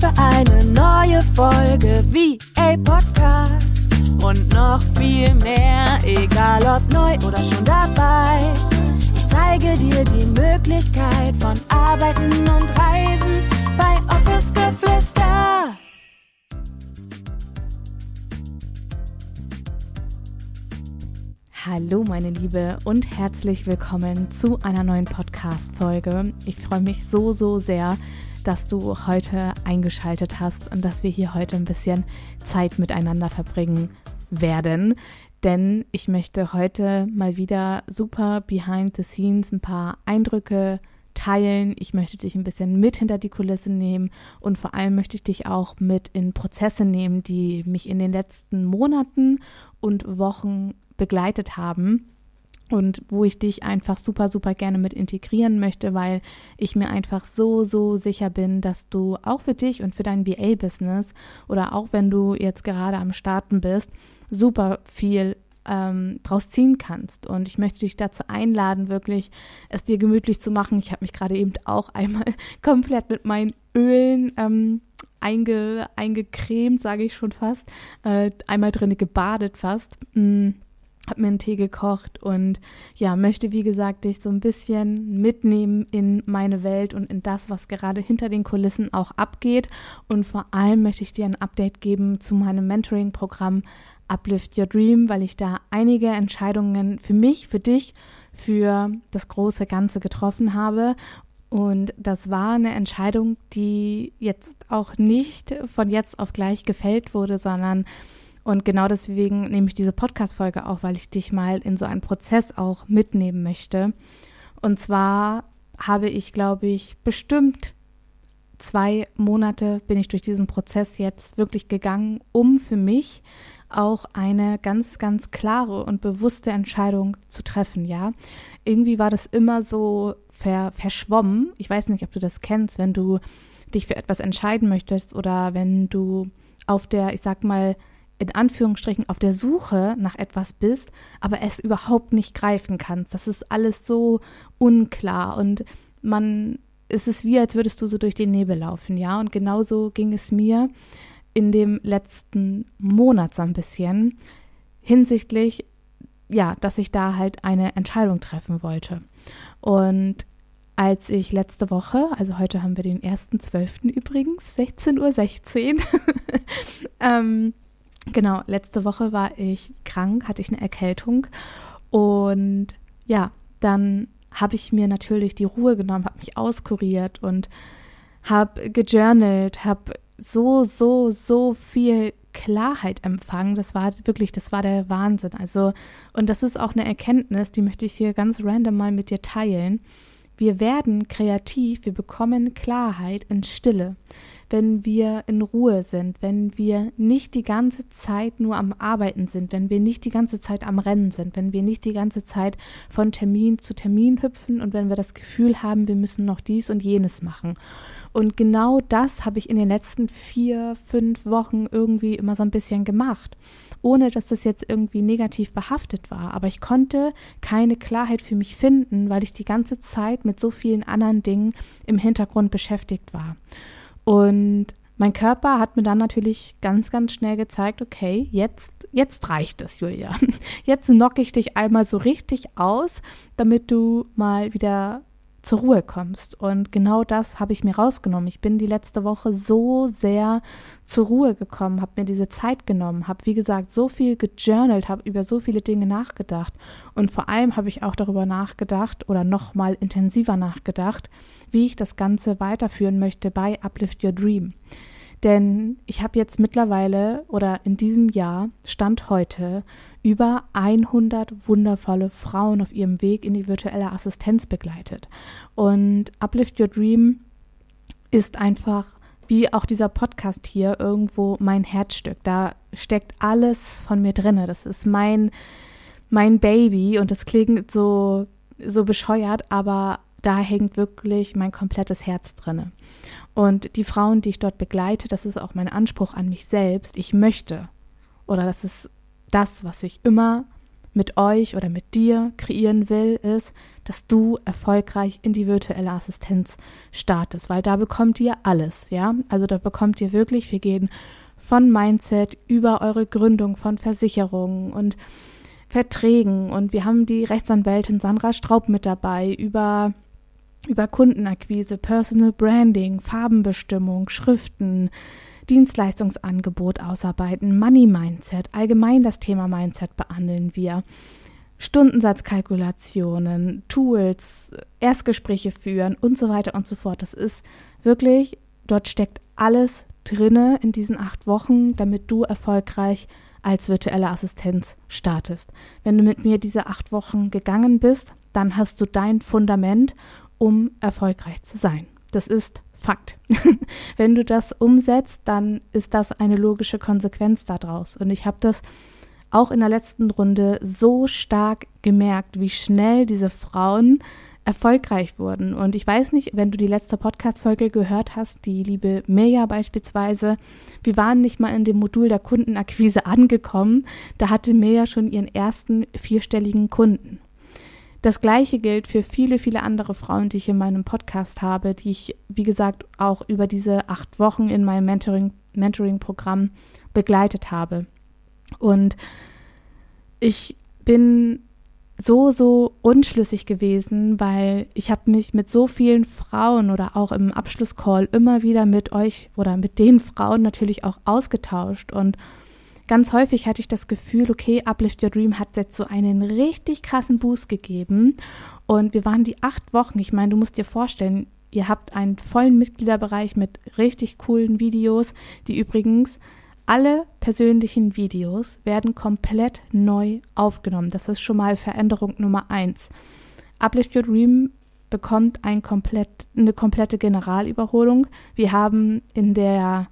für eine neue Folge VA Podcast. Und noch viel mehr, egal ob neu oder schon dabei. Ich zeige dir die Möglichkeit von Arbeiten und Reisen bei Office Geflüster. Hallo meine Liebe und herzlich willkommen zu einer neuen Podcast-Folge. Ich freue mich so, so sehr, dass du heute eingeschaltet hast und dass wir hier heute ein bisschen Zeit miteinander verbringen werden. Denn ich möchte heute mal wieder super behind the scenes ein paar Eindrücke teilen. Ich möchte dich ein bisschen mit hinter die Kulisse nehmen und vor allem möchte ich dich auch mit in Prozesse nehmen, die mich in den letzten Monaten und Wochen begleitet haben und wo ich dich einfach super, super gerne mit integrieren möchte, weil ich mir einfach so, so sicher bin, dass du auch für dich und für dein VA-Business oder auch wenn du jetzt gerade am Starten bist, super viel ähm, draus ziehen kannst. Und ich möchte dich dazu einladen, wirklich es dir gemütlich zu machen. Ich habe mich gerade eben auch einmal komplett mit meinen Ölen ähm, einge, eingecremt, sage ich schon fast, äh, einmal drin gebadet fast. Mm habe mir einen Tee gekocht und ja, möchte wie gesagt dich so ein bisschen mitnehmen in meine Welt und in das, was gerade hinter den Kulissen auch abgeht. Und vor allem möchte ich dir ein Update geben zu meinem Mentoring-Programm Uplift Your Dream, weil ich da einige Entscheidungen für mich, für dich, für das große Ganze getroffen habe. Und das war eine Entscheidung, die jetzt auch nicht von jetzt auf gleich gefällt wurde, sondern und genau deswegen nehme ich diese Podcast-Folge auch, weil ich dich mal in so einen Prozess auch mitnehmen möchte. Und zwar habe ich, glaube ich, bestimmt zwei Monate bin ich durch diesen Prozess jetzt wirklich gegangen, um für mich auch eine ganz, ganz klare und bewusste Entscheidung zu treffen, ja. Irgendwie war das immer so ver verschwommen. Ich weiß nicht, ob du das kennst, wenn du dich für etwas entscheiden möchtest oder wenn du auf der, ich sag mal, in Anführungsstrichen auf der Suche nach etwas bist, aber es überhaupt nicht greifen kannst. Das ist alles so unklar und man, es ist wie, als würdest du so durch den Nebel laufen, ja. Und genauso ging es mir in dem letzten Monat so ein bisschen hinsichtlich, ja, dass ich da halt eine Entscheidung treffen wollte. Und als ich letzte Woche, also heute haben wir den 1.12. übrigens, 16.16 Uhr, ähm, Genau, letzte Woche war ich krank, hatte ich eine Erkältung und ja, dann habe ich mir natürlich die Ruhe genommen, habe mich auskuriert und habe gejournalt, habe so, so, so viel Klarheit empfangen. Das war wirklich, das war der Wahnsinn. Also, und das ist auch eine Erkenntnis, die möchte ich hier ganz random mal mit dir teilen. Wir werden kreativ, wir bekommen Klarheit in Stille wenn wir in Ruhe sind, wenn wir nicht die ganze Zeit nur am Arbeiten sind, wenn wir nicht die ganze Zeit am Rennen sind, wenn wir nicht die ganze Zeit von Termin zu Termin hüpfen und wenn wir das Gefühl haben, wir müssen noch dies und jenes machen. Und genau das habe ich in den letzten vier, fünf Wochen irgendwie immer so ein bisschen gemacht ohne dass das jetzt irgendwie negativ behaftet war. Aber ich konnte keine Klarheit für mich finden, weil ich die ganze Zeit mit so vielen anderen Dingen im Hintergrund beschäftigt war. Und mein Körper hat mir dann natürlich ganz, ganz schnell gezeigt, okay, jetzt, jetzt reicht es, Julia. Jetzt knocke ich dich einmal so richtig aus, damit du mal wieder zur Ruhe kommst. Und genau das habe ich mir rausgenommen. Ich bin die letzte Woche so sehr zur Ruhe gekommen, habe mir diese Zeit genommen, habe, wie gesagt, so viel gejournalt, habe über so viele Dinge nachgedacht. Und vor allem habe ich auch darüber nachgedacht oder noch mal intensiver nachgedacht, wie ich das Ganze weiterführen möchte bei Uplift Your Dream. Denn ich habe jetzt mittlerweile oder in diesem Jahr, Stand heute, über 100 wundervolle Frauen auf ihrem Weg in die virtuelle Assistenz begleitet. Und Uplift Your Dream ist einfach, wie auch dieser Podcast hier, irgendwo mein Herzstück. Da steckt alles von mir drin. Das ist mein, mein Baby und das klingt so, so bescheuert, aber da hängt wirklich mein komplettes Herz drinne. Und die Frauen, die ich dort begleite, das ist auch mein Anspruch an mich selbst. Ich möchte, oder das ist das, was ich immer mit euch oder mit dir kreieren will, ist, dass du erfolgreich in die virtuelle Assistenz startest, weil da bekommt ihr alles, ja? Also da bekommt ihr wirklich, wir gehen von Mindset über eure Gründung von Versicherungen und Verträgen und wir haben die Rechtsanwältin Sandra Straub mit dabei über über Kundenakquise, Personal Branding, Farbenbestimmung, Schriften, Dienstleistungsangebot ausarbeiten, Money Mindset, allgemein das Thema Mindset behandeln wir. Stundensatzkalkulationen, Tools, Erstgespräche führen und so weiter und so fort. Das ist wirklich, dort steckt alles drinne in diesen acht Wochen, damit du erfolgreich als virtuelle Assistenz startest. Wenn du mit mir diese acht Wochen gegangen bist, dann hast du dein Fundament, um erfolgreich zu sein. Das ist Fakt. Wenn du das umsetzt, dann ist das eine logische Konsequenz daraus. Und ich habe das auch in der letzten Runde so stark gemerkt, wie schnell diese Frauen erfolgreich wurden. Und ich weiß nicht, wenn du die letzte Podcast-Folge gehört hast, die liebe Mirja beispielsweise, wir waren nicht mal in dem Modul der Kundenakquise angekommen. Da hatte Mirja schon ihren ersten vierstelligen Kunden. Das gleiche gilt für viele, viele andere Frauen, die ich in meinem Podcast habe, die ich, wie gesagt, auch über diese acht Wochen in meinem Mentoring, Mentoring-Programm begleitet habe. Und ich bin so, so unschlüssig gewesen, weil ich habe mich mit so vielen Frauen oder auch im Abschlusscall immer wieder mit euch oder mit den Frauen natürlich auch ausgetauscht und ganz häufig hatte ich das Gefühl, okay, Uplift Your Dream hat jetzt so einen richtig krassen Boost gegeben. Und wir waren die acht Wochen. Ich meine, du musst dir vorstellen, ihr habt einen vollen Mitgliederbereich mit richtig coolen Videos, die übrigens alle persönlichen Videos werden komplett neu aufgenommen. Das ist schon mal Veränderung Nummer eins. Uplift Your Dream bekommt ein komplett, eine komplette Generalüberholung. Wir haben in der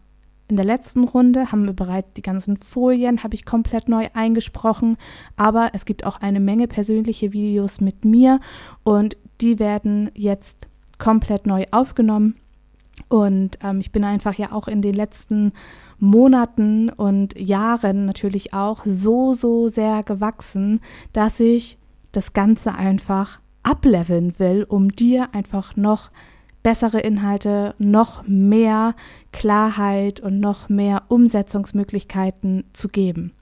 in der letzten Runde haben wir bereits die ganzen Folien, habe ich komplett neu eingesprochen, aber es gibt auch eine Menge persönliche Videos mit mir und die werden jetzt komplett neu aufgenommen. Und ähm, ich bin einfach ja auch in den letzten Monaten und Jahren natürlich auch so, so sehr gewachsen, dass ich das Ganze einfach ableveln will, um dir einfach noch bessere Inhalte, noch mehr Klarheit und noch mehr Umsetzungsmöglichkeiten zu geben.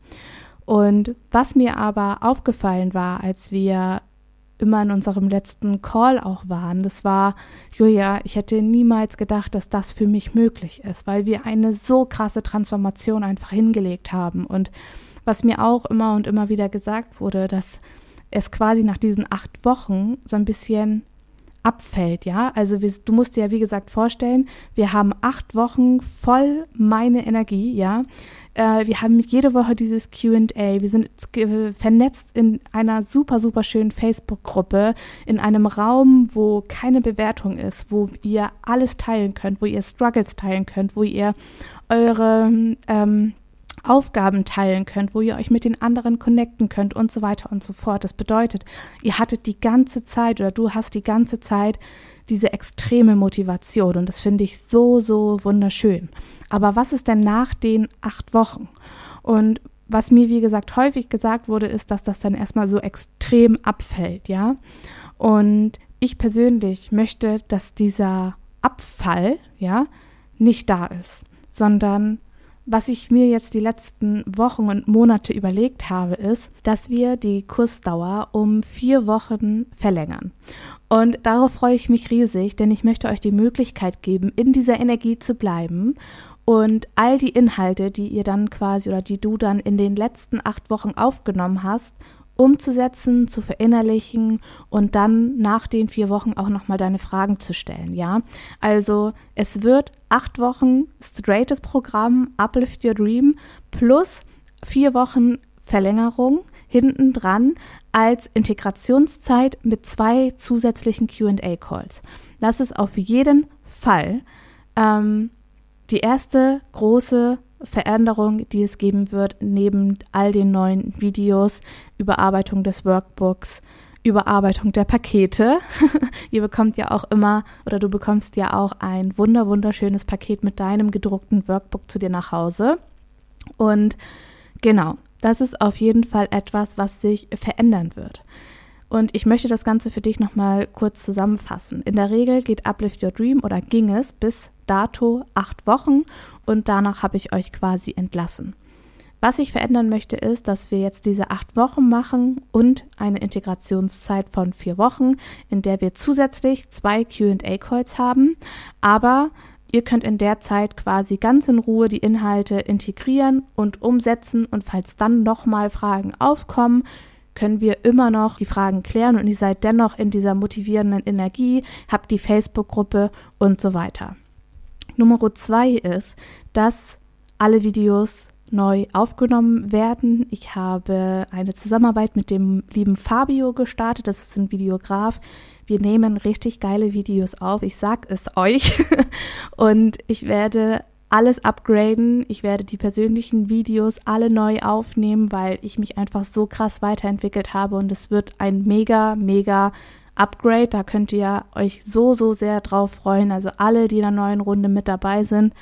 Und was mir aber aufgefallen war, als wir immer in unserem letzten Call auch waren, das war, Julia, ich hätte niemals gedacht, dass das für mich möglich ist, weil wir eine so krasse Transformation einfach hingelegt haben. Und was mir auch immer und immer wieder gesagt wurde, dass es quasi nach diesen acht Wochen so ein bisschen abfällt, ja. Also wir, du musst dir ja wie gesagt vorstellen, wir haben acht Wochen voll meine Energie, ja. Äh, wir haben jede Woche dieses QA. Wir sind vernetzt in einer super, super schönen Facebook-Gruppe, in einem Raum, wo keine Bewertung ist, wo ihr alles teilen könnt, wo ihr Struggles teilen könnt, wo ihr eure ähm, Aufgaben teilen könnt, wo ihr euch mit den anderen connecten könnt und so weiter und so fort. Das bedeutet, ihr hattet die ganze Zeit oder du hast die ganze Zeit diese extreme Motivation und das finde ich so, so wunderschön. Aber was ist denn nach den acht Wochen? Und was mir, wie gesagt, häufig gesagt wurde, ist, dass das dann erstmal so extrem abfällt, ja. Und ich persönlich möchte, dass dieser Abfall, ja, nicht da ist, sondern was ich mir jetzt die letzten Wochen und Monate überlegt habe, ist, dass wir die Kursdauer um vier Wochen verlängern. Und darauf freue ich mich riesig, denn ich möchte euch die Möglichkeit geben, in dieser Energie zu bleiben und all die Inhalte, die ihr dann quasi oder die du dann in den letzten acht Wochen aufgenommen hast umzusetzen, zu verinnerlichen und dann nach den vier Wochen auch nochmal deine Fragen zu stellen, ja. Also es wird acht Wochen straightes Programm Uplift Your Dream plus vier Wochen Verlängerung hinten dran als Integrationszeit mit zwei zusätzlichen QA-Calls. Das ist auf jeden Fall ähm, die erste große Veränderung, die es geben wird, neben all den neuen Videos, Überarbeitung des Workbooks, Überarbeitung der Pakete. Ihr bekommt ja auch immer oder du bekommst ja auch ein wunder wunderschönes Paket mit deinem gedruckten Workbook zu dir nach Hause. Und genau, das ist auf jeden Fall etwas, was sich verändern wird. Und ich möchte das Ganze für dich nochmal kurz zusammenfassen. In der Regel geht Uplift Your Dream oder ging es bis dato acht Wochen und danach habe ich euch quasi entlassen. Was ich verändern möchte, ist, dass wir jetzt diese acht Wochen machen und eine Integrationszeit von vier Wochen, in der wir zusätzlich zwei QA-Calls haben. Aber ihr könnt in der Zeit quasi ganz in Ruhe die Inhalte integrieren und umsetzen. Und falls dann nochmal Fragen aufkommen, können wir immer noch die Fragen klären und ihr seid dennoch in dieser motivierenden Energie, habt die Facebook-Gruppe und so weiter. Nummer zwei ist, dass alle Videos neu aufgenommen werden. Ich habe eine Zusammenarbeit mit dem lieben Fabio gestartet. Das ist ein Videograf. Wir nehmen richtig geile Videos auf. Ich sag es euch. und ich werde alles upgraden. Ich werde die persönlichen Videos alle neu aufnehmen, weil ich mich einfach so krass weiterentwickelt habe und es wird ein mega, mega Upgrade. Da könnt ihr euch so, so sehr drauf freuen. Also alle, die in der neuen Runde mit dabei sind.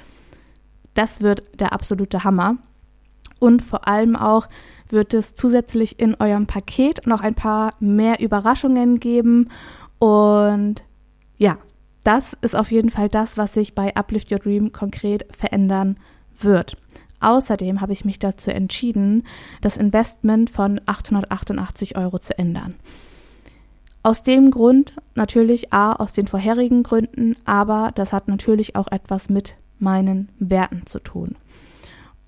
Das wird der absolute Hammer. Und vor allem auch wird es zusätzlich in eurem Paket noch ein paar mehr Überraschungen geben. Und ja, das ist auf jeden Fall das, was sich bei Uplift Your Dream konkret verändern wird. Außerdem habe ich mich dazu entschieden, das Investment von 888 Euro zu ändern. Aus dem Grund natürlich A, aus den vorherigen Gründen, aber das hat natürlich auch etwas mit meinen Werten zu tun.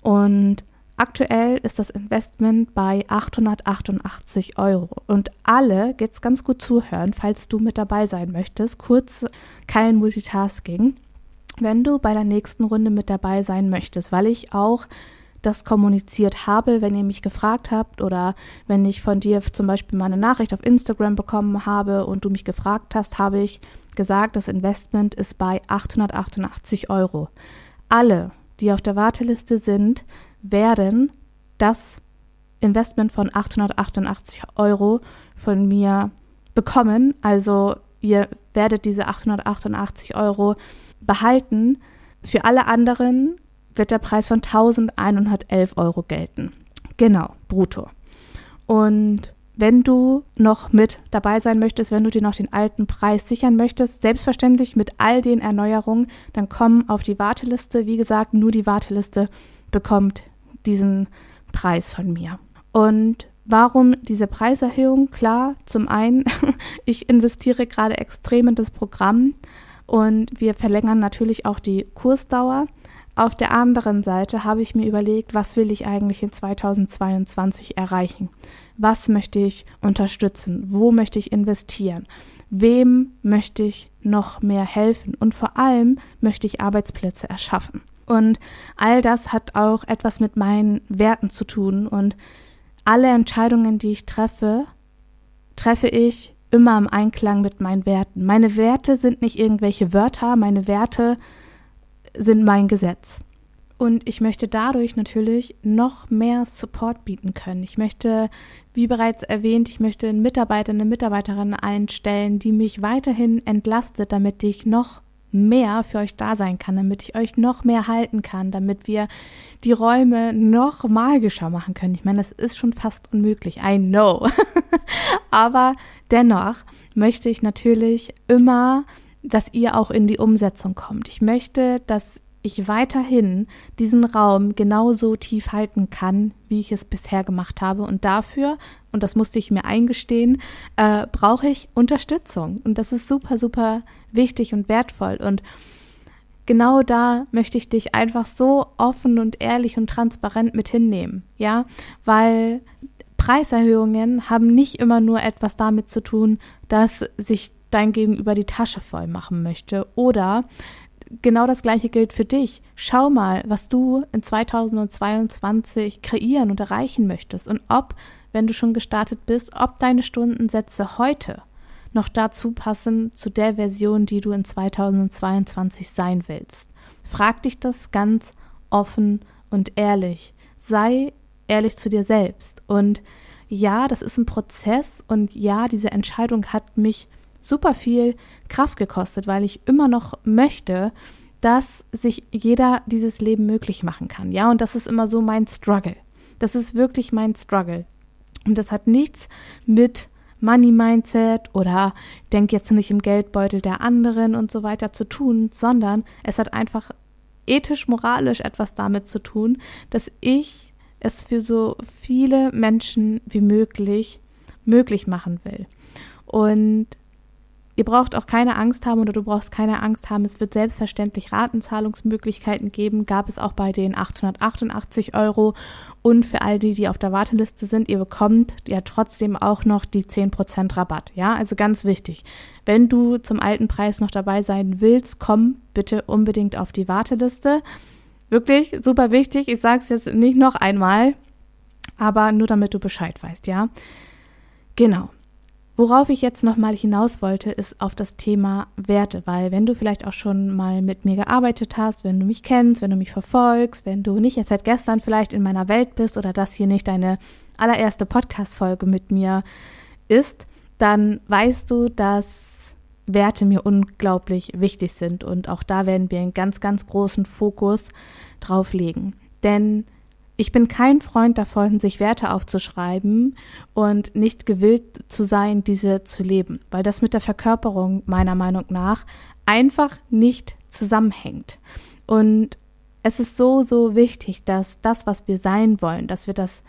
Und Aktuell ist das Investment bei 888 Euro. Und alle, jetzt ganz gut zuhören, falls du mit dabei sein möchtest, kurz kein Multitasking, wenn du bei der nächsten Runde mit dabei sein möchtest, weil ich auch das kommuniziert habe, wenn ihr mich gefragt habt oder wenn ich von dir zum Beispiel mal eine Nachricht auf Instagram bekommen habe und du mich gefragt hast, habe ich gesagt, das Investment ist bei 888 Euro. Alle, die auf der Warteliste sind, werden das Investment von 888 Euro von mir bekommen. Also ihr werdet diese 888 Euro behalten. Für alle anderen wird der Preis von 1111 Euro gelten. Genau, brutto. Und wenn du noch mit dabei sein möchtest, wenn du dir noch den alten Preis sichern möchtest, selbstverständlich mit all den Erneuerungen, dann komm auf die Warteliste. Wie gesagt, nur die Warteliste bekommt diesen Preis von mir. Und warum diese Preiserhöhung? Klar, zum einen, ich investiere gerade extrem in das Programm und wir verlängern natürlich auch die Kursdauer. Auf der anderen Seite habe ich mir überlegt, was will ich eigentlich in 2022 erreichen? Was möchte ich unterstützen? Wo möchte ich investieren? Wem möchte ich noch mehr helfen? Und vor allem möchte ich Arbeitsplätze erschaffen. Und all das hat auch etwas mit meinen Werten zu tun. Und alle Entscheidungen, die ich treffe, treffe ich immer im Einklang mit meinen Werten. Meine Werte sind nicht irgendwelche Wörter, meine Werte sind mein Gesetz. Und ich möchte dadurch natürlich noch mehr Support bieten können. Ich möchte, wie bereits erwähnt, ich möchte einen Mitarbeiter, eine Mitarbeiterin einstellen, die mich weiterhin entlastet, damit ich noch mehr für euch da sein kann, damit ich euch noch mehr halten kann, damit wir die Räume noch magischer machen können. Ich meine, das ist schon fast unmöglich, I know. Aber dennoch möchte ich natürlich immer, dass ihr auch in die Umsetzung kommt. Ich möchte, dass ich weiterhin diesen Raum genauso tief halten kann, wie ich es bisher gemacht habe. Und dafür, und das musste ich mir eingestehen, äh, brauche ich Unterstützung. Und das ist super, super wichtig und wertvoll. Und genau da möchte ich dich einfach so offen und ehrlich und transparent mit hinnehmen. Ja, weil Preiserhöhungen haben nicht immer nur etwas damit zu tun, dass sich dein Gegenüber die Tasche voll machen möchte oder genau das gleiche gilt für dich. Schau mal, was du in 2022 kreieren und erreichen möchtest und ob, wenn du schon gestartet bist, ob deine Stundensätze heute noch dazu passen zu der Version, die du in 2022 sein willst. Frag dich das ganz offen und ehrlich. Sei ehrlich zu dir selbst. Und ja, das ist ein Prozess und ja, diese Entscheidung hat mich super viel Kraft gekostet, weil ich immer noch möchte, dass sich jeder dieses Leben möglich machen kann. Ja, und das ist immer so mein Struggle. Das ist wirklich mein Struggle. Und das hat nichts mit Money Mindset oder denk jetzt nicht im Geldbeutel der anderen und so weiter zu tun, sondern es hat einfach ethisch-moralisch etwas damit zu tun, dass ich es für so viele Menschen wie möglich möglich machen will. Und Ihr braucht auch keine Angst haben oder du brauchst keine Angst haben. Es wird selbstverständlich Ratenzahlungsmöglichkeiten geben. Gab es auch bei den 888 Euro. Und für all die, die auf der Warteliste sind, ihr bekommt ja trotzdem auch noch die 10% Rabatt. Ja, also ganz wichtig. Wenn du zum alten Preis noch dabei sein willst, komm bitte unbedingt auf die Warteliste. Wirklich super wichtig. Ich sage es jetzt nicht noch einmal, aber nur damit du Bescheid weißt, ja. Genau. Worauf ich jetzt nochmal hinaus wollte, ist auf das Thema Werte, weil wenn du vielleicht auch schon mal mit mir gearbeitet hast, wenn du mich kennst, wenn du mich verfolgst, wenn du nicht jetzt seit gestern vielleicht in meiner Welt bist oder das hier nicht deine allererste Podcast-Folge mit mir ist, dann weißt du, dass Werte mir unglaublich wichtig sind und auch da werden wir einen ganz, ganz großen Fokus drauf legen. Denn ich bin kein Freund davon, sich Werte aufzuschreiben und nicht gewillt zu sein, diese zu leben, weil das mit der Verkörperung meiner Meinung nach einfach nicht zusammenhängt. Und es ist so, so wichtig, dass das, was wir sein wollen, dass wir das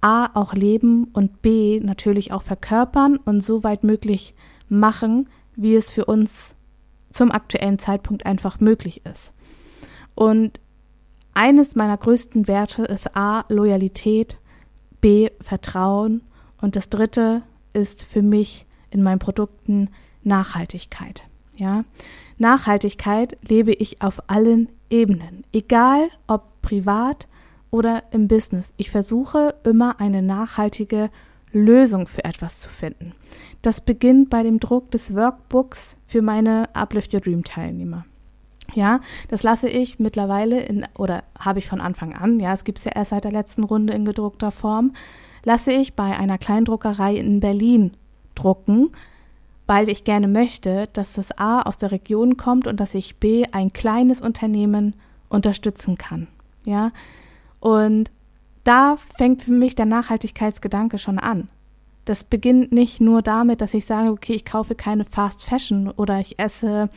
A auch leben und B natürlich auch verkörpern und so weit möglich machen, wie es für uns zum aktuellen Zeitpunkt einfach möglich ist. Und eines meiner größten Werte ist A, Loyalität, B, Vertrauen und das dritte ist für mich in meinen Produkten Nachhaltigkeit. Ja, Nachhaltigkeit lebe ich auf allen Ebenen, egal ob privat oder im Business. Ich versuche immer eine nachhaltige Lösung für etwas zu finden. Das beginnt bei dem Druck des Workbooks für meine Uplift Your Dream Teilnehmer. Ja, das lasse ich mittlerweile in, oder habe ich von Anfang an, ja, es gibt es ja erst seit der letzten Runde in gedruckter Form, lasse ich bei einer Kleindruckerei in Berlin drucken, weil ich gerne möchte, dass das A aus der Region kommt und dass ich B ein kleines Unternehmen unterstützen kann. Ja, und da fängt für mich der Nachhaltigkeitsgedanke schon an. Das beginnt nicht nur damit, dass ich sage, okay, ich kaufe keine Fast Fashion oder ich esse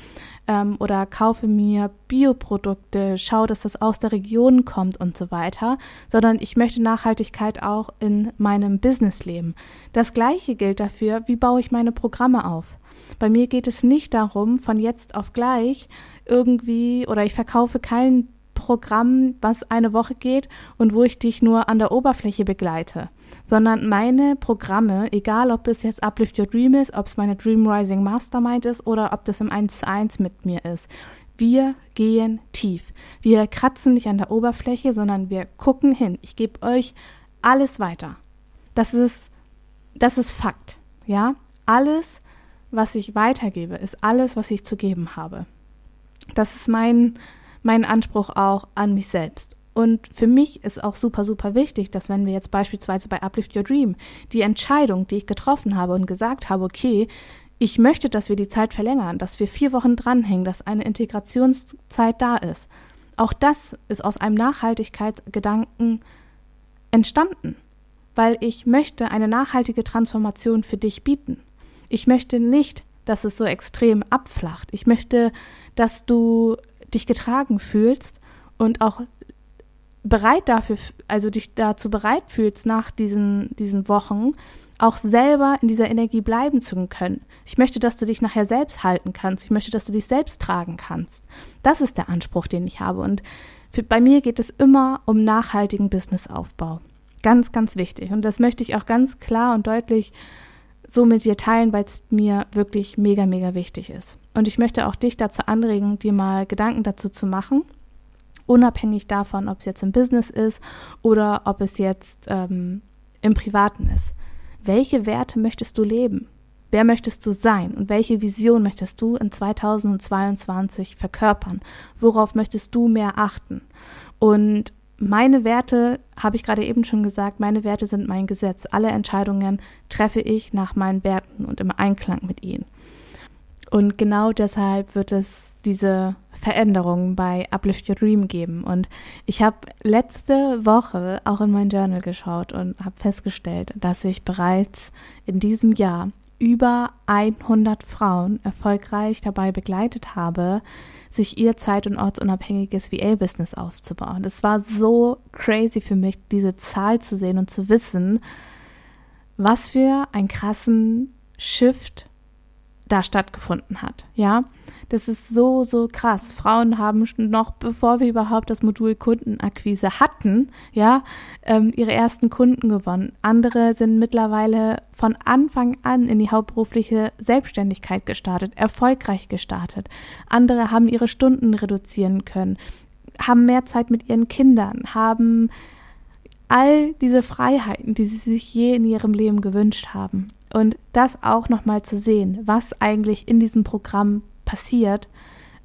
ähm, oder kaufe mir Bioprodukte, schaue, dass das aus der Region kommt und so weiter, sondern ich möchte Nachhaltigkeit auch in meinem Business leben. Das gleiche gilt dafür, wie baue ich meine Programme auf. Bei mir geht es nicht darum, von jetzt auf gleich irgendwie oder ich verkaufe kein Programm, was eine Woche geht und wo ich dich nur an der Oberfläche begleite, sondern meine Programme, egal ob es jetzt Uplift Your Dream ist, ob es meine Dream Rising Mastermind ist oder ob das im 1 zu 1 mit mir ist. Wir gehen tief. Wir kratzen nicht an der Oberfläche, sondern wir gucken hin. Ich gebe euch alles weiter. Das ist, das ist Fakt. Ja? Alles, was ich weitergebe, ist alles, was ich zu geben habe. Das ist mein, mein Anspruch auch an mich selbst. Und für mich ist auch super, super wichtig, dass wenn wir jetzt beispielsweise bei Uplift Your Dream die Entscheidung, die ich getroffen habe und gesagt habe, okay, ich möchte, dass wir die Zeit verlängern, dass wir vier Wochen dranhängen, dass eine Integrationszeit da ist. Auch das ist aus einem Nachhaltigkeitsgedanken entstanden, weil ich möchte eine nachhaltige Transformation für dich bieten. Ich möchte nicht, dass es so extrem abflacht. Ich möchte, dass du dich getragen fühlst und auch bereit dafür, also dich dazu bereit fühlst, nach diesen, diesen Wochen auch selber in dieser Energie bleiben zu können. Ich möchte, dass du dich nachher selbst halten kannst. Ich möchte, dass du dich selbst tragen kannst. Das ist der Anspruch, den ich habe. Und für, bei mir geht es immer um nachhaltigen Businessaufbau. Ganz, ganz wichtig. Und das möchte ich auch ganz klar und deutlich so mit dir teilen, weil es mir wirklich mega, mega wichtig ist. Und ich möchte auch dich dazu anregen, dir mal Gedanken dazu zu machen, unabhängig davon, ob es jetzt im Business ist oder ob es jetzt ähm, im Privaten ist. Welche Werte möchtest du leben? Wer möchtest du sein und welche Vision möchtest du in 2022 verkörpern? Worauf möchtest du mehr achten? Und meine Werte, habe ich gerade eben schon gesagt, meine Werte sind mein Gesetz. Alle Entscheidungen treffe ich nach meinen Werten und im Einklang mit ihnen. Und genau deshalb wird es diese Veränderungen bei Uplift Your Dream geben. Und ich habe letzte Woche auch in mein Journal geschaut und habe festgestellt, dass ich bereits in diesem Jahr über 100 Frauen erfolgreich dabei begleitet habe, sich ihr zeit- und ortsunabhängiges VA-Business aufzubauen. Es war so crazy für mich, diese Zahl zu sehen und zu wissen, was für einen krassen Shift da stattgefunden hat. Ja, das ist so, so krass. Frauen haben noch, bevor wir überhaupt das Modul Kundenakquise hatten, ja, ähm, ihre ersten Kunden gewonnen. Andere sind mittlerweile von Anfang an in die hauptberufliche Selbstständigkeit gestartet, erfolgreich gestartet. Andere haben ihre Stunden reduzieren können, haben mehr Zeit mit ihren Kindern, haben all diese Freiheiten, die sie sich je in ihrem Leben gewünscht haben. Und das auch nochmal zu sehen, was eigentlich in diesem Programm passiert,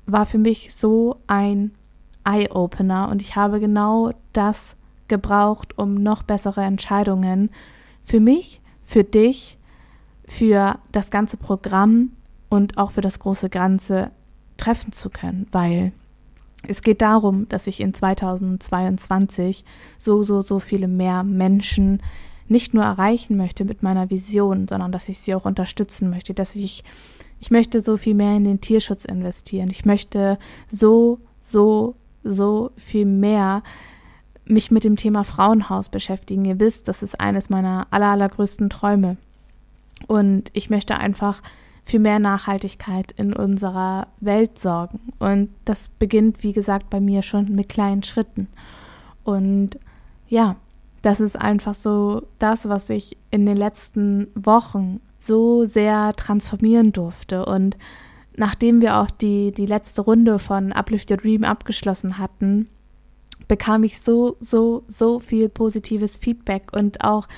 war für mich so ein Eye-Opener. Und ich habe genau das gebraucht, um noch bessere Entscheidungen für mich, für dich, für das ganze Programm und auch für das große Ganze treffen zu können, weil es geht darum, dass ich in 2022 so, so, so viele mehr Menschen nicht nur erreichen möchte mit meiner Vision, sondern dass ich sie auch unterstützen möchte, dass ich, ich möchte so viel mehr in den Tierschutz investieren. Ich möchte so, so, so viel mehr mich mit dem Thema Frauenhaus beschäftigen. Ihr wisst, das ist eines meiner aller, allergrößten Träume. Und ich möchte einfach für mehr Nachhaltigkeit in unserer Welt sorgen. Und das beginnt, wie gesagt, bei mir schon mit kleinen Schritten. Und ja, das ist einfach so das, was ich in den letzten Wochen so sehr transformieren durfte. Und nachdem wir auch die, die letzte Runde von Uplift Your Dream abgeschlossen hatten, bekam ich so, so, so viel positives Feedback und auch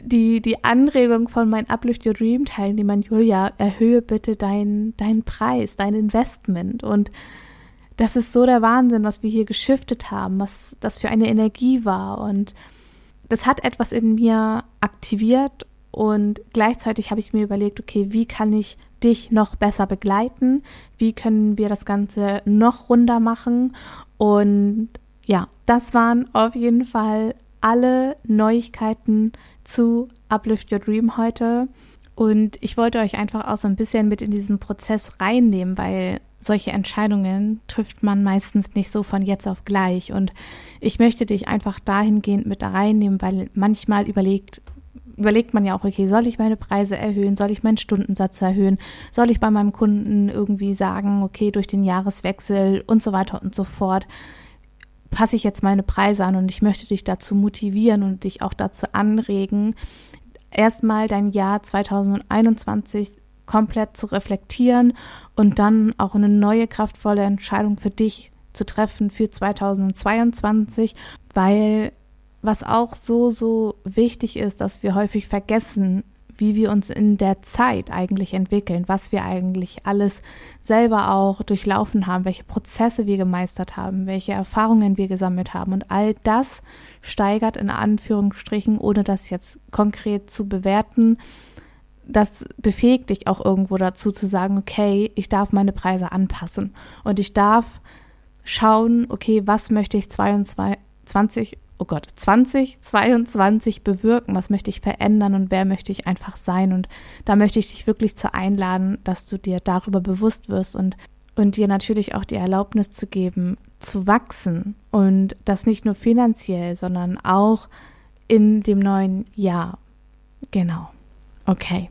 die, die Anregung von meinen Uplift Your Dream Teilnehmern, Julia, erhöhe bitte deinen dein Preis, dein Investment. Und das ist so der Wahnsinn, was wir hier geschiftet haben, was das für eine Energie war. Und das hat etwas in mir aktiviert und gleichzeitig habe ich mir überlegt, okay, wie kann ich dich noch besser begleiten? Wie können wir das Ganze noch runder machen? Und ja, das waren auf jeden Fall alle Neuigkeiten zu Uplift Your Dream heute. Und ich wollte euch einfach auch so ein bisschen mit in diesen Prozess reinnehmen, weil solche Entscheidungen trifft man meistens nicht so von jetzt auf gleich. Und ich möchte dich einfach dahingehend mit reinnehmen, weil manchmal überlegt, überlegt man ja auch, okay, soll ich meine Preise erhöhen? Soll ich meinen Stundensatz erhöhen? Soll ich bei meinem Kunden irgendwie sagen, okay, durch den Jahreswechsel und so weiter und so fort, passe ich jetzt meine Preise an und ich möchte dich dazu motivieren und dich auch dazu anregen, erstmal dein Jahr 2021 komplett zu reflektieren und dann auch eine neue kraftvolle Entscheidung für dich zu treffen für 2022, weil was auch so, so wichtig ist, dass wir häufig vergessen, wie wir uns in der Zeit eigentlich entwickeln, was wir eigentlich alles selber auch durchlaufen haben, welche Prozesse wir gemeistert haben, welche Erfahrungen wir gesammelt haben. Und all das steigert in Anführungsstrichen, ohne das jetzt konkret zu bewerten, das befähigt dich auch irgendwo dazu zu sagen, okay, ich darf meine Preise anpassen und ich darf schauen, okay, was möchte ich 22, oh Gott, 2022 bewirken, was möchte ich verändern und wer möchte ich einfach sein und da möchte ich dich wirklich zu einladen, dass du dir darüber bewusst wirst und und dir natürlich auch die Erlaubnis zu geben, zu wachsen und das nicht nur finanziell, sondern auch in dem neuen Jahr. Genau. Okay.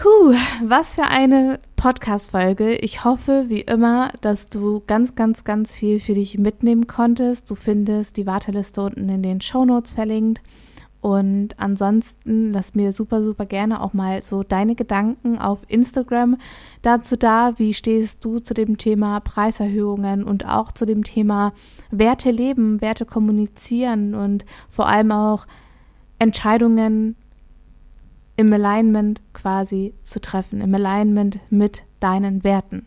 Puh, was für eine Podcast-Folge. Ich hoffe, wie immer, dass du ganz, ganz, ganz viel für dich mitnehmen konntest. Du findest die Warteliste unten in den Show Notes verlinkt. Und ansonsten lass mir super, super gerne auch mal so deine Gedanken auf Instagram dazu da. Wie stehst du zu dem Thema Preiserhöhungen und auch zu dem Thema Werte leben, Werte kommunizieren und vor allem auch Entscheidungen im Alignment quasi zu treffen, im Alignment mit deinen Werten.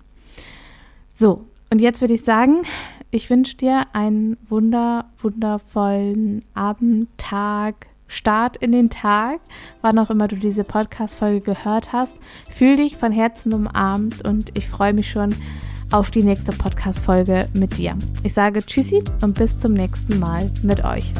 So, und jetzt würde ich sagen, ich wünsche dir einen wunder, wundervollen Abend, Tag, Start in den Tag, wann auch immer du diese Podcast-Folge gehört hast. Fühl dich von Herzen umarmt und ich freue mich schon auf die nächste Podcast-Folge mit dir. Ich sage Tschüssi und bis zum nächsten Mal mit euch.